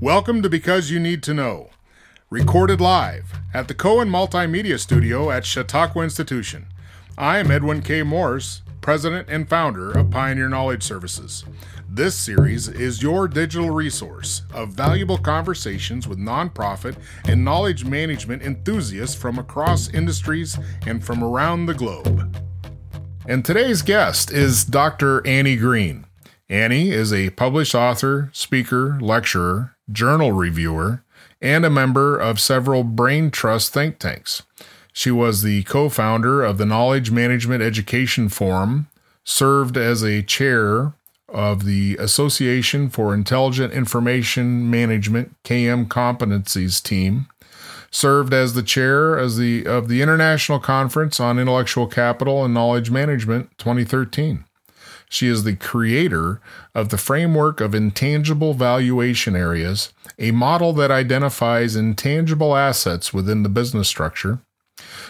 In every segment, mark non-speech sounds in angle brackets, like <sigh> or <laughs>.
Welcome to Because You Need to Know, recorded live at the Cohen Multimedia Studio at Chautauqua Institution. I am Edwin K. Morris, President and founder of Pioneer Knowledge Services. This series is your digital resource of valuable conversations with nonprofit and knowledge management enthusiasts from across industries and from around the globe. And today's guest is Dr. Annie Green. Annie is a published author, speaker, lecturer, journal reviewer, and a member of several brain trust think tanks. She was the co founder of the Knowledge Management Education Forum, served as a chair of the Association for Intelligent Information Management KM Competencies team, served as the chair as the of the International Conference on Intellectual Capital and Knowledge Management 2013. She is the creator of the Framework of Intangible Valuation Areas, a model that identifies intangible assets within the business structure.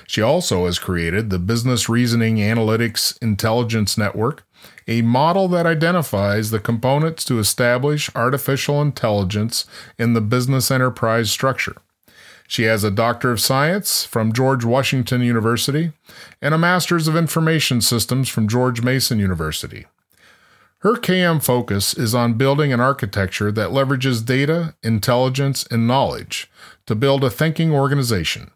She also has created the Business Reasoning Analytics Intelligence Network, a model that identifies the components to establish artificial intelligence in the business enterprise structure. She has a Doctor of Science from George Washington University and a Master's of Information Systems from George Mason University. Her KM focus is on building an architecture that leverages data, intelligence, and knowledge to build a thinking organization.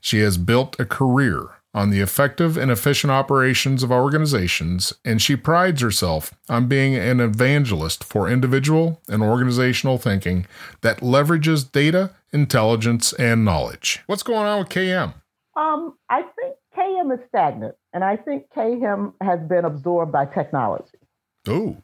She has built a career on the effective and efficient operations of organizations, and she prides herself on being an evangelist for individual and organizational thinking that leverages data, intelligence, and knowledge. What's going on with KM? Um, I think KM is stagnant, and I think KM has been absorbed by technology. Oh.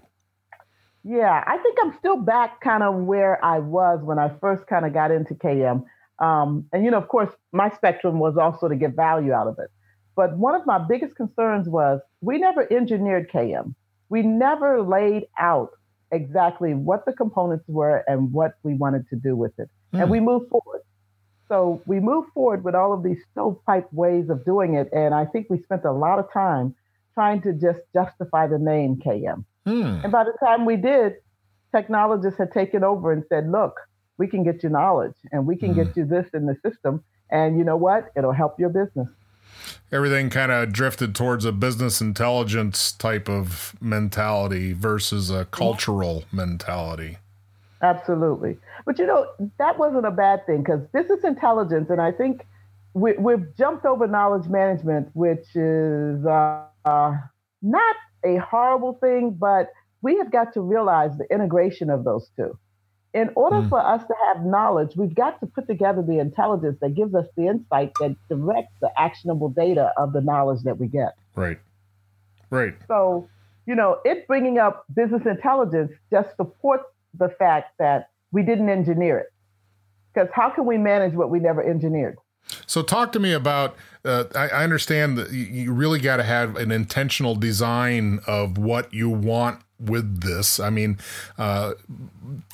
Yeah, I think I'm still back kind of where I was when I first kind of got into KM. Um, and, you know, of course, my spectrum was also to get value out of it. But one of my biggest concerns was we never engineered KM. We never laid out exactly what the components were and what we wanted to do with it. Mm. And we moved forward. So we moved forward with all of these stovepipe ways of doing it. And I think we spent a lot of time trying to just justify the name KM. Mm. And by the time we did, technologists had taken over and said, look, we can get you knowledge and we can mm. get you this in the system. And you know what? It'll help your business everything kind of drifted towards a business intelligence type of mentality versus a cultural mentality. Absolutely. But you know, that wasn't a bad thing because business intelligence, and I think we, have jumped over knowledge management, which is uh, uh, not a horrible thing, but we have got to realize the integration of those two in order mm. for us to have knowledge, we've got to put together the intelligence that gives us the insight that directs the actionable data of the knowledge that we get. Right. Right. So, you know, it bringing up business intelligence just supports the fact that we didn't engineer it. Because how can we manage what we never engineered? So, talk to me about. Uh, I, I understand that you really got to have an intentional design of what you want with this. I mean, uh,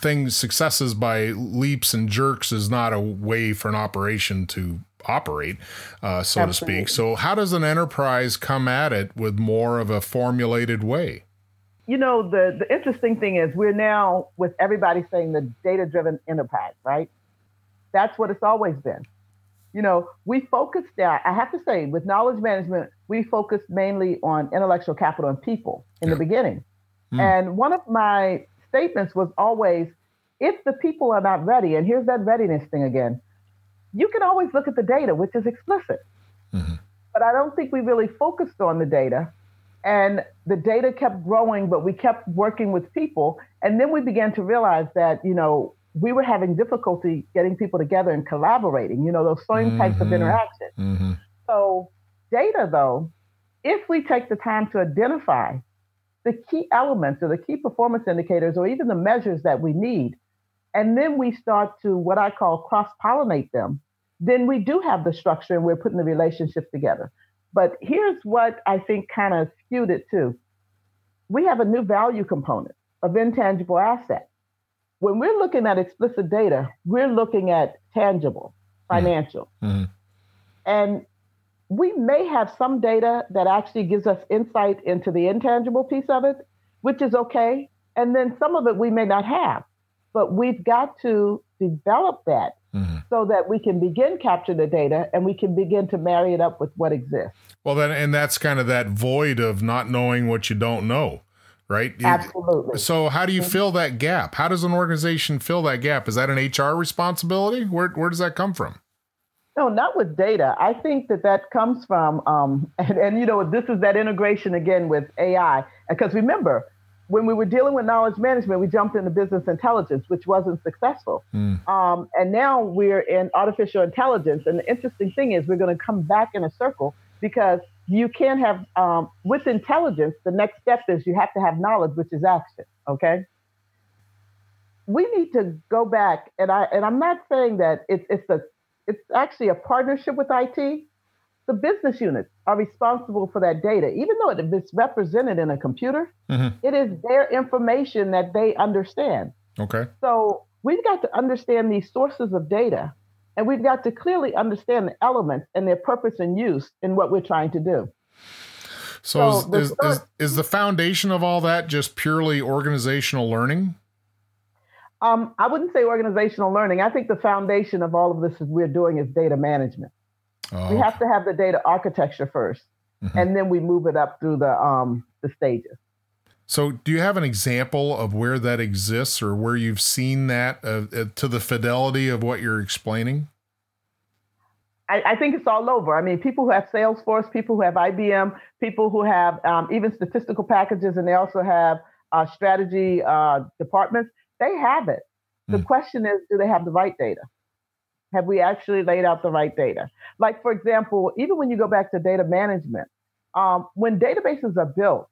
things successes by leaps and jerks is not a way for an operation to operate, uh, so Absolutely. to speak. So, how does an enterprise come at it with more of a formulated way? You know, the the interesting thing is we're now with everybody saying the data driven enterprise, right? That's what it's always been. You know, we focused there. I have to say, with knowledge management, we focused mainly on intellectual capital and people in yeah. the beginning Mm. And one of my statements was always if the people are not ready, and here's that readiness thing again, you can always look at the data, which is explicit. Mm-hmm. But I don't think we really focused on the data. And the data kept growing, but we kept working with people. And then we began to realize that, you know, we were having difficulty getting people together and collaborating, you know, those same mm-hmm. types of mm-hmm. interaction. Mm-hmm. So, data, though, if we take the time to identify the key elements or the key performance indicators or even the measures that we need. And then we start to what I call cross pollinate them. Then we do have the structure and we're putting the relationship together. But here's what I think kind of skewed it too. We have a new value component of intangible asset. When we're looking at explicit data, we're looking at tangible, mm-hmm. financial. Mm-hmm. And we may have some data that actually gives us insight into the intangible piece of it, which is okay. And then some of it we may not have. but we've got to develop that mm-hmm. so that we can begin capture the data and we can begin to marry it up with what exists. Well, then, and that's kind of that void of not knowing what you don't know, right? Absolutely. So, how do you mm-hmm. fill that gap? How does an organization fill that gap? Is that an HR responsibility? Where where does that come from? No, not with data. I think that that comes from, um, <laughs> and, and you know, this is that integration again with AI. Because remember, when we were dealing with knowledge management, we jumped into business intelligence, which wasn't successful. Mm. Um, and now we're in artificial intelligence. And the interesting thing is, we're going to come back in a circle because you can have, um, with intelligence, the next step is you have to have knowledge, which is action. Okay. We need to go back, and I and I'm not saying that it's it's a it's actually a partnership with IT the business units are responsible for that data. Even though it's represented in a computer, mm-hmm. it is their information that they understand. Okay. So we've got to understand these sources of data and we've got to clearly understand the elements and their purpose and use in what we're trying to do. So, so is, is, is, is, the foundation of all that just purely organizational learning? Um, I wouldn't say organizational learning. I think the foundation of all of this is we're doing is data management. Oh. We have to have the data architecture 1st mm-hmm. and then we move it up through the um, the stages. So, do you have an example of where that exists, or where you've seen that uh, uh, to the fidelity of what you're explaining? I, I, think it's all over. I mean, people who have Salesforce, people who have IBM, people who have um, even statistical packages, and they also have uh, strategy uh, departments. They have it. The mm. question is, do they have the right data? Have we actually laid out the right data? Like, for example, even when you go back to data management, um, when databases are built,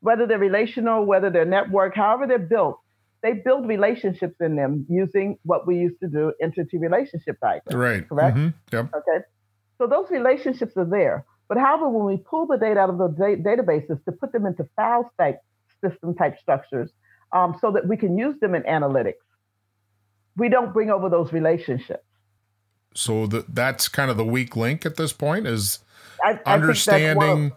whether they're relational, whether they're network, however they're built, they build relationships in them using what we used to do entity relationship diagrams. Right. Correct? Mm-hmm. Yep. Okay. So those relationships are there. But however, when we pull the data out of those da- databases to put them into file type system type structures um, so that we can use them in analytics, we don't bring over those relationships so that that's kind of the weak link at this point is I, I understanding.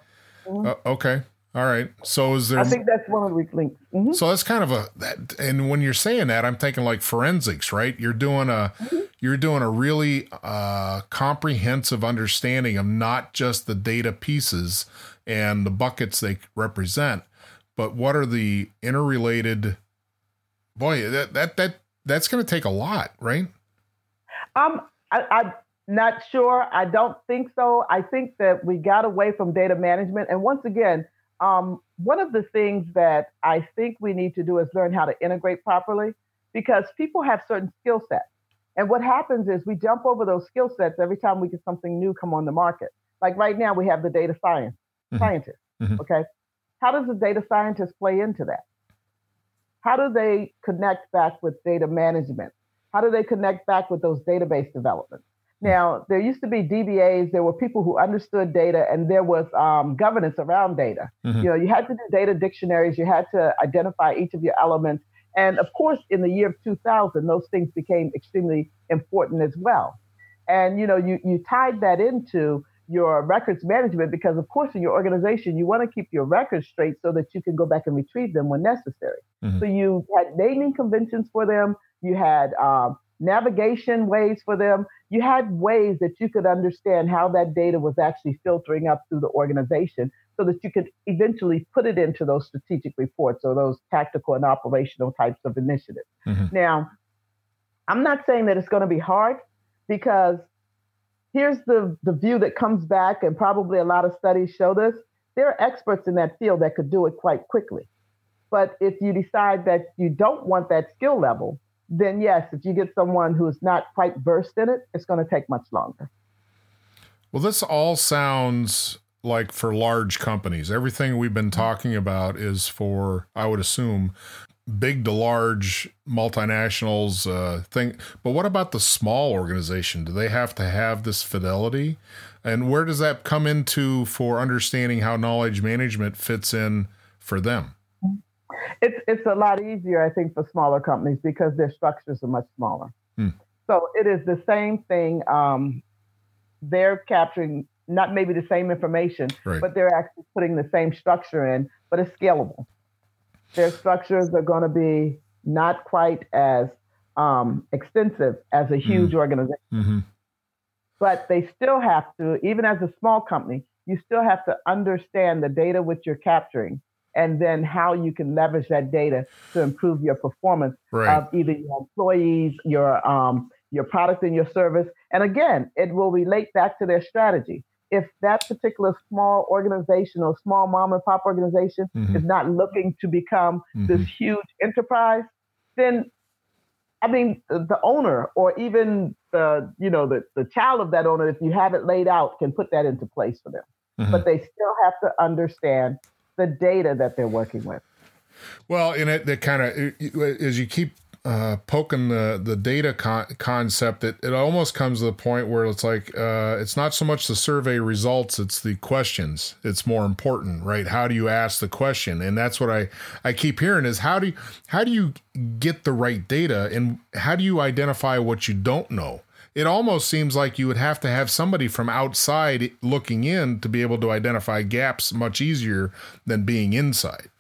Mm-hmm. Uh, okay. All right. So is there? I think that's one of the weak links. Mm-hmm. So that's kind of a that, and when you're saying that, I'm thinking like forensics, right? You're doing a mm-hmm. you're doing a really uh, comprehensive understanding of not just the data pieces and the buckets they represent, but what are the interrelated. Boy, that that that that's going to take a lot, right? Um, I, I'm not sure. I don't think so. I think that we got away from data management. And once again, um, one of the things that I think we need to do is learn how to integrate properly because people have certain skill sets. And what happens is we jump over those skill sets every time we get something new come on the market. Like right now, we have the data science mm-hmm. scientist. Mm-hmm. Okay, how does the data scientist play into that? How do they connect back with data management? How do they connect back with those database developments? Now, there used to be DBAs, there were people who understood data, and there was um, governance around data. Mm-hmm. You know, you had to do data dictionaries, you had to identify each of your elements. And of course, in the year of 2000, those things became extremely important as well. And, you know, you, you tied that into your records management because, of course, in your organization, you want to keep your records straight so that you can go back and retrieve them when necessary. Mm-hmm. So you had naming conventions for them, you had um, navigation ways for them. You had ways that you could understand how that data was actually filtering up through the organization so that you could eventually put it into those strategic reports or those tactical and operational types of initiatives. Mm-hmm. Now, I'm not saying that it's going to be hard because here's the, the view that comes back, and probably a lot of studies show this. There are experts in that field that could do it quite quickly. But if you decide that you don't want that skill level, then yes, if you get someone who's not quite versed in it, it's going to take much longer. Well, this all sounds like for large companies. Everything we've been talking about is for, I would assume, big to large multinationals uh, thing. But what about the small organization? Do they have to have this fidelity? And where does that come into for understanding how knowledge management fits in for them? It's it's a lot easier, I think, for smaller companies because their structures are much smaller. Hmm. So it is the same thing. Um, they're capturing not maybe the same information, right. but they're actually putting the same structure in, but it's scalable. Their structures are going to be not quite as um, extensive as a huge mm-hmm. organization. Mm-hmm. But they still have to, even as a small company, you still have to understand the data which you're capturing and then how you can leverage that data to improve your performance right. of either your employees, your um, your product and your service. And again, it will relate back to their strategy. If that particular small organization or small mom and pop organization mm-hmm. is not looking to become mm-hmm. this huge enterprise, then I mean the owner or even the you know the, the child of that owner, if you have it laid out, can put that into place for them. Mm-hmm. But they still have to understand the data that they're working with. Well, in it, that kind of as you keep uh, poking the the data con- concept, it, it almost comes to the point where it's like uh, it's not so much the survey results; it's the questions. It's more important, right? How do you ask the question? And that's what I I keep hearing is how do you, how do you get the right data, and how do you identify what you don't know? It almost seems like you would have to have somebody from outside looking in to be able to identify gaps much easier than being inside.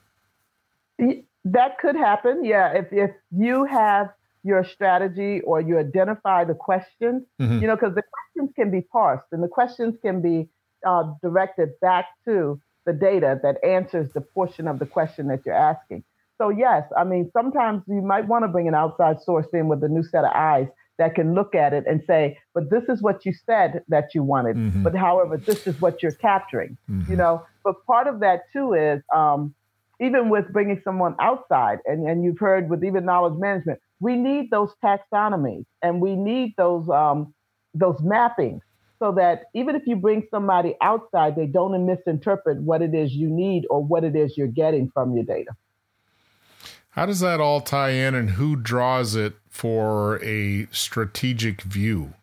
That could happen. Yeah. If, if you have your strategy or you identify the questions, mm-hmm. you know, because the questions can be parsed and the questions can be uh, directed back to the data that answers the portion of the question that you're asking. So, yes, I mean, sometimes you might want to bring an outside source in with a new set of eyes that can look at it and say, but this is what you said that you wanted. Mm-hmm. But however, this is what you're capturing, mm-hmm. you know. But part of that too is um, even with bringing someone outside, and, and you've heard with even knowledge management, we need those taxonomies and we need those um, those mappings so that even if you bring somebody outside, they don't misinterpret what it is you need or what it is you're getting from your data. How does that all tie in and who draws it for a strategic view?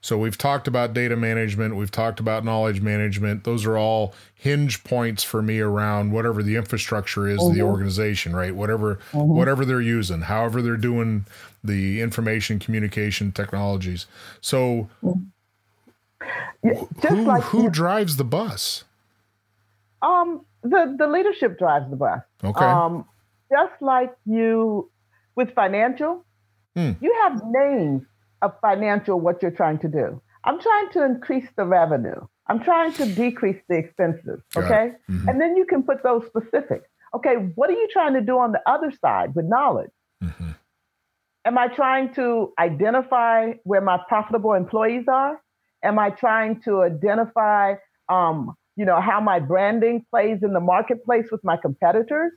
So we've talked about data management, we've talked about knowledge management. Those are all hinge points for me around whatever the infrastructure is mm-hmm. the organization, right? Whatever mm-hmm. whatever they're using, however they're doing the information communication technologies. So yeah, who, like, who drives the bus? Um the the leadership drives the bus. Okay. Um just like you with financial, hmm. you have names of financial what you're trying to do. I'm trying to increase the revenue. I'm trying to decrease the expenses. Okay. Mm-hmm. And then you can put those specific. Okay, what are you trying to do on the other side with knowledge? Mm-hmm. Am I trying to identify where my profitable employees are? Am I trying to identify, um, you know, how my branding plays in the marketplace with my competitors?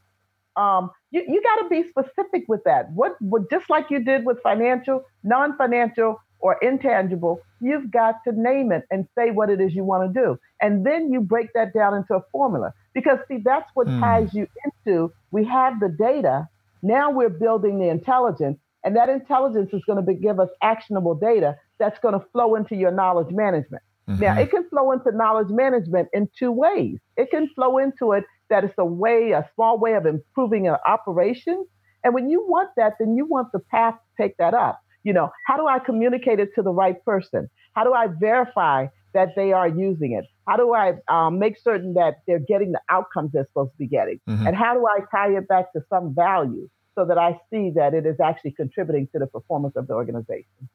Um, you, you got to be specific with that. What, what, just like you did with financial, non-financial, or intangible, you've got to name it and say what it is you want to do, and then you break that down into a formula. Because see, that's what mm. ties you into. We have the data. Now we're building the intelligence, and that intelligence is going to give us actionable data that's going to flow into your knowledge management. Mm-hmm. Now, it can flow into knowledge management in two ways. It can flow into it that it's a way, a small way of improving an operation. And when you want that, then you want the path to take that up. You know, how do I communicate it to the right person? How do I verify that they are using it? How do I um, make certain that they're getting the outcomes they're supposed to be getting? Mm-hmm. And how do I tie it back to some value so that I see that it is actually contributing to the performance of the organization?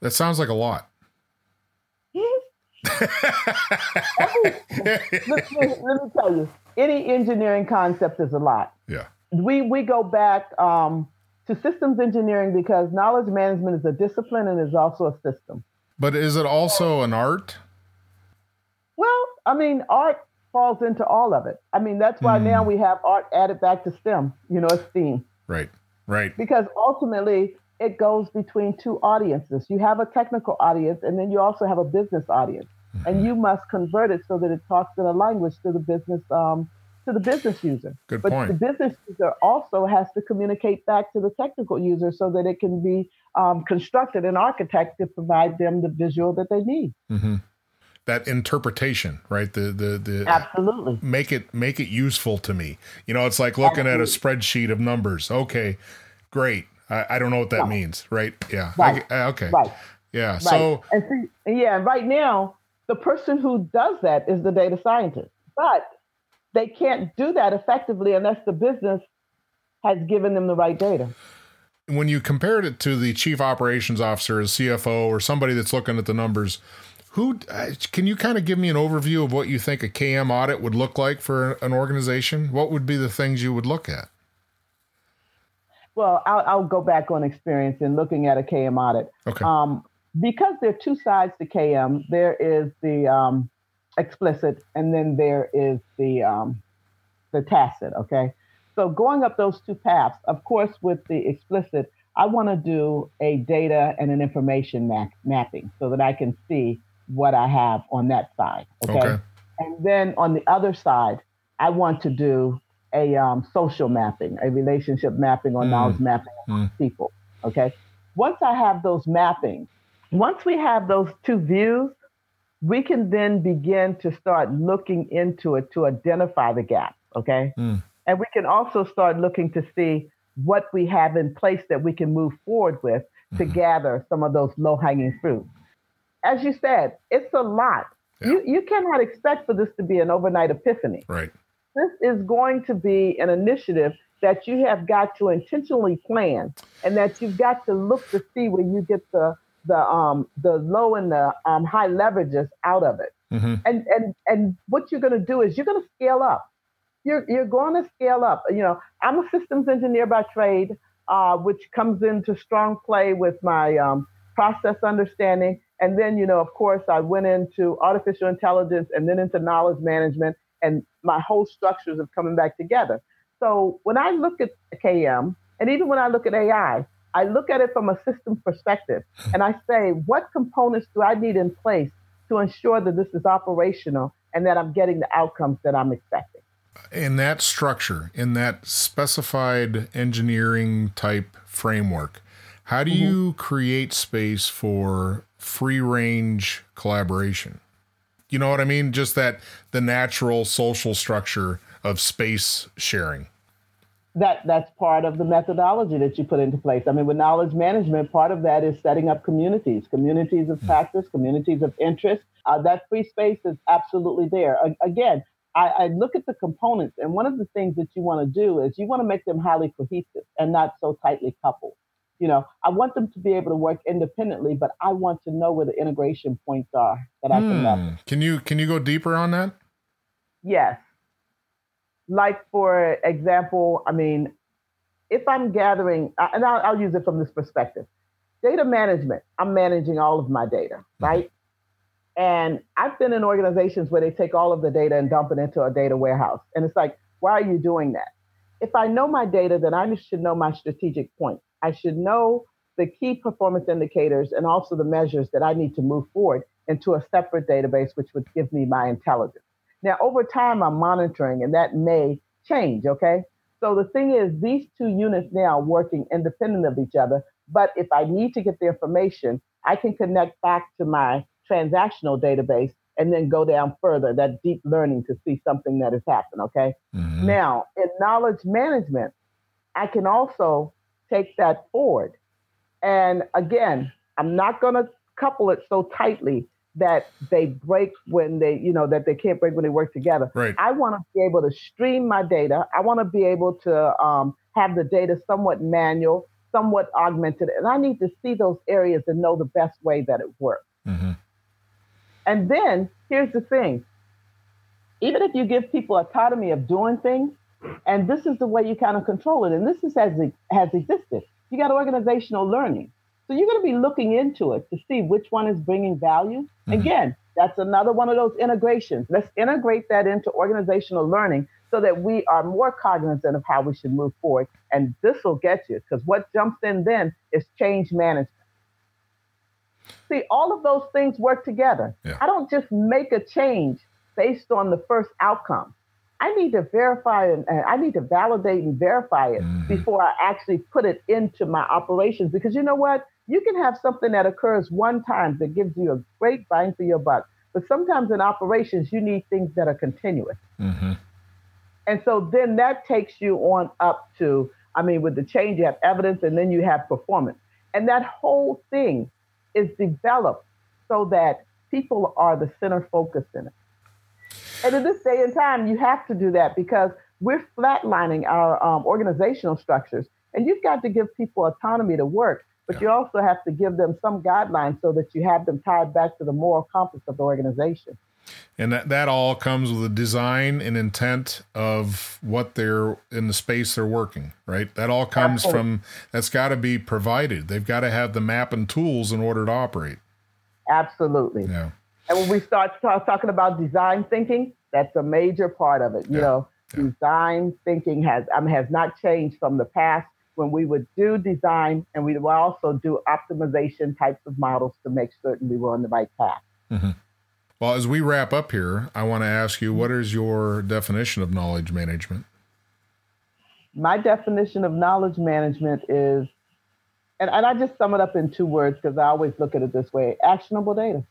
That sounds like a lot. Let, me, let, me, tell you, any engineering concept is a lot. Yeah. We we go back um, to systems engineering because knowledge management is a discipline and is also a system. But is it also an art? Well, I mean, art falls into all of it. I mean, that's why mm. now we have art added back to STEM. You know, it's STEAM. Right. Right. Because ultimately, it goes between two audiences. You have a technical audience, and then you also have a business audience, mm-hmm. and you must convert it so that it talks in a language to the business um, to the business user. Good but point. the business user also has to communicate back to the technical user so that it can be um, constructed and architect to provide them the visual that they need. Mm-hmm. That interpretation, right? The the the absolutely make it make it useful to me. You know, it's like looking absolutely. at a spreadsheet of numbers. Okay, great. I, I don't know what that means, right? Yeah. Right. I, okay. Right. Yeah. Right. So and see, yeah, right now the person who does that is the data scientist, but they can't do that effectively unless the business has given them the right data. When you compared it to the chief operations officer, a CFO, or somebody that's looking at the numbers, who uh, can you kind of give me an overview of what you think a KM audit would look like for an organization? What would be the things you would look at? Well, I'll, I'll go back on experience in looking at a KM audit. Okay. Um, because there are two sides to KM. There is the um, explicit, and then there is the um, the tacit. Okay. So going up those two paths, of course, with the explicit, I want to do a data and an information map- mapping so that I can see what I have on that side. Okay? Okay. And then on the other side, I want to do a um, social mapping, a relationship mapping or Mm. knowledge mapping of Mm. people. Okay. Once I have those mappings, once we have those two views, we can then begin to start looking into it to identify the gap. Okay. Mm. And we can also start looking to see what we have in place that we can move forward with to Mhm. gather some of those low hanging fruit. As you said, it's a lot. Yeah. You, you cannot expect for this to be an overnight epiphany. Right. This is going to be an initiative that you have got to intentionally plan and that you've got to look to see where you get the the um the low and the um, high leverages out of it. hmm And and and what you're going to do is you're going to scale up. You're you're going to scale up. You know, I'm a systems engineer by trade, uh, which comes into strong play with my um, process understanding. And then, you know, of course, I went into artificial intelligence and then into knowledge management, and my whole structures of coming back together. So when I look at KM, and even when I look at AI, I look at it from a systems perspective, and I say, what components do I need in place to ensure that this is operational and that I'm getting the outcomes that I'm expecting? In that structure, in that specified engineering type framework, how do mm-hmm. you create space for free range collaboration? You know what I mean? Just that the natural social structure of space sharing. that that's part of the methodology that you put into place. I mean, with knowledge management, part of that is setting up communities, communities of practice, communities of interest. Uh, that free space is absolutely there. Again, I, I look at the components, and one of the things that you want to do is you want to make them highly cohesive and not so tightly coupled. You know, I want them to be able to work independently, but I want to know where the integration points are that I can leverage. Hmm. Can you can you go deeper on that? Yes. Like, for example, I mean, if I'm gathering, and I'll, I'll use it from this perspective data management, I'm managing all of my data, right? And I've been in organizations where they take all of the data and dump it into a data warehouse. And it's like, why are you doing that? If I know my data, then I should know my strategic points. I should know the key performance indicators and also the measures that I need to move forward into a separate database, which would give me my intelligence. Now, over time, I'm monitoring, and that may change, okay? So the thing is, these two units now are working independent of each other. But if I need to get the information, I can connect back to my transactional database and then go down further, that deep learning to see something that has happened, okay? Mhm. Now, in knowledge management, I can also take that forward. And again, I'm not going to couple it so tightly that they break when they, you know, that they can't break when they work together. Right. I want to be able to stream my data. I want to be able to um, have the data somewhat manual, somewhat augmented, and I need to see those areas and know the best way that it works. Mhm. And then here's the thing even if you give people autonomy of doing things, and this is the way you kind of control it, and this is as it has existed, you got organizational learning. So you're going to be looking into it to see which one is bringing value. Mhm. Again, that's another one of those integrations. Let's integrate that into organizational learning so that we are more cognizant of how we should move forward. And this will get you because what jumps in then is change management. See, all of those things work together. Yeah. I don't just make a change based on the first outcome. I need to verify and and I need to validate and verify it Mhm. before I actually put it into my operations. Because you know what? You can have something that occurs one time that gives you a great bang for your buck. But sometimes in operations, you need things that are continuous. Mhm. And so then that takes you on up to, I mean, with the change, you have evidence and then you have performance. And that whole thing is developed so that people are the center focus in it. And in this day and time, you have to do that because we're flatlining our um, organizational structures. And you've got to give people autonomy to work, but yeah. you also have to give them some guidelines so that you have them tied back to the moral compass of the organization. And that, that all comes with a design and intent of what they're in the space they're working, right? That all comes Absolutely. from, that's got to be provided. They've got to have the map and tools in order to operate. Absolutely. Yeah. And when we start talking about design thinking, that's a major part of it. You yeah. know, yeah. design thinking has um, has not changed from the past when we would do design and we would also do optimization types of models to make certain we were on the right path. Mm-hmm. Well, as we wrap up here, I want to ask you what is your definition of knowledge management? My definition of knowledge management is, and, and I just sum it up in two words because I always look at it this way actionable data.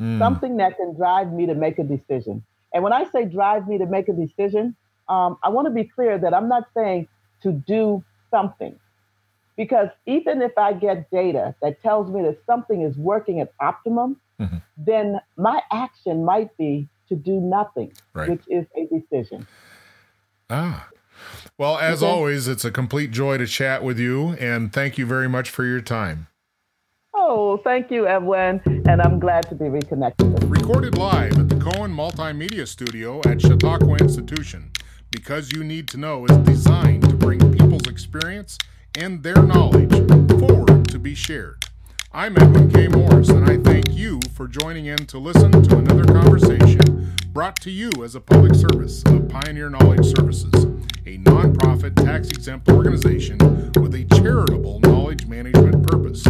Mm. Something that can drive me to make a decision. And when I say drive me to make a decision, um, I want to be clear that I'm not saying to do something. Because even if I get data that tells me that something is working at optimum, mm-hmm. then my action might be to do nothing, right. which is a decision. Ah. Well, as okay. always, it's a complete joy to chat with you, and thank you very much for your time. Oh, thank you, Edwin, and I'm glad to be reconnected. Recorded live at the Cohen Multimedia Studio at Chautauqua Institution, because you need to know is designed to bring people's experience and their knowledge forward to be shared. I'm Edwin K. Morris, and I thank you for joining in to listen to another conversation brought to you as a public service of Pioneer Knowledge Services, a nonprofit tax exempt organization with a charitable knowledge management purpose.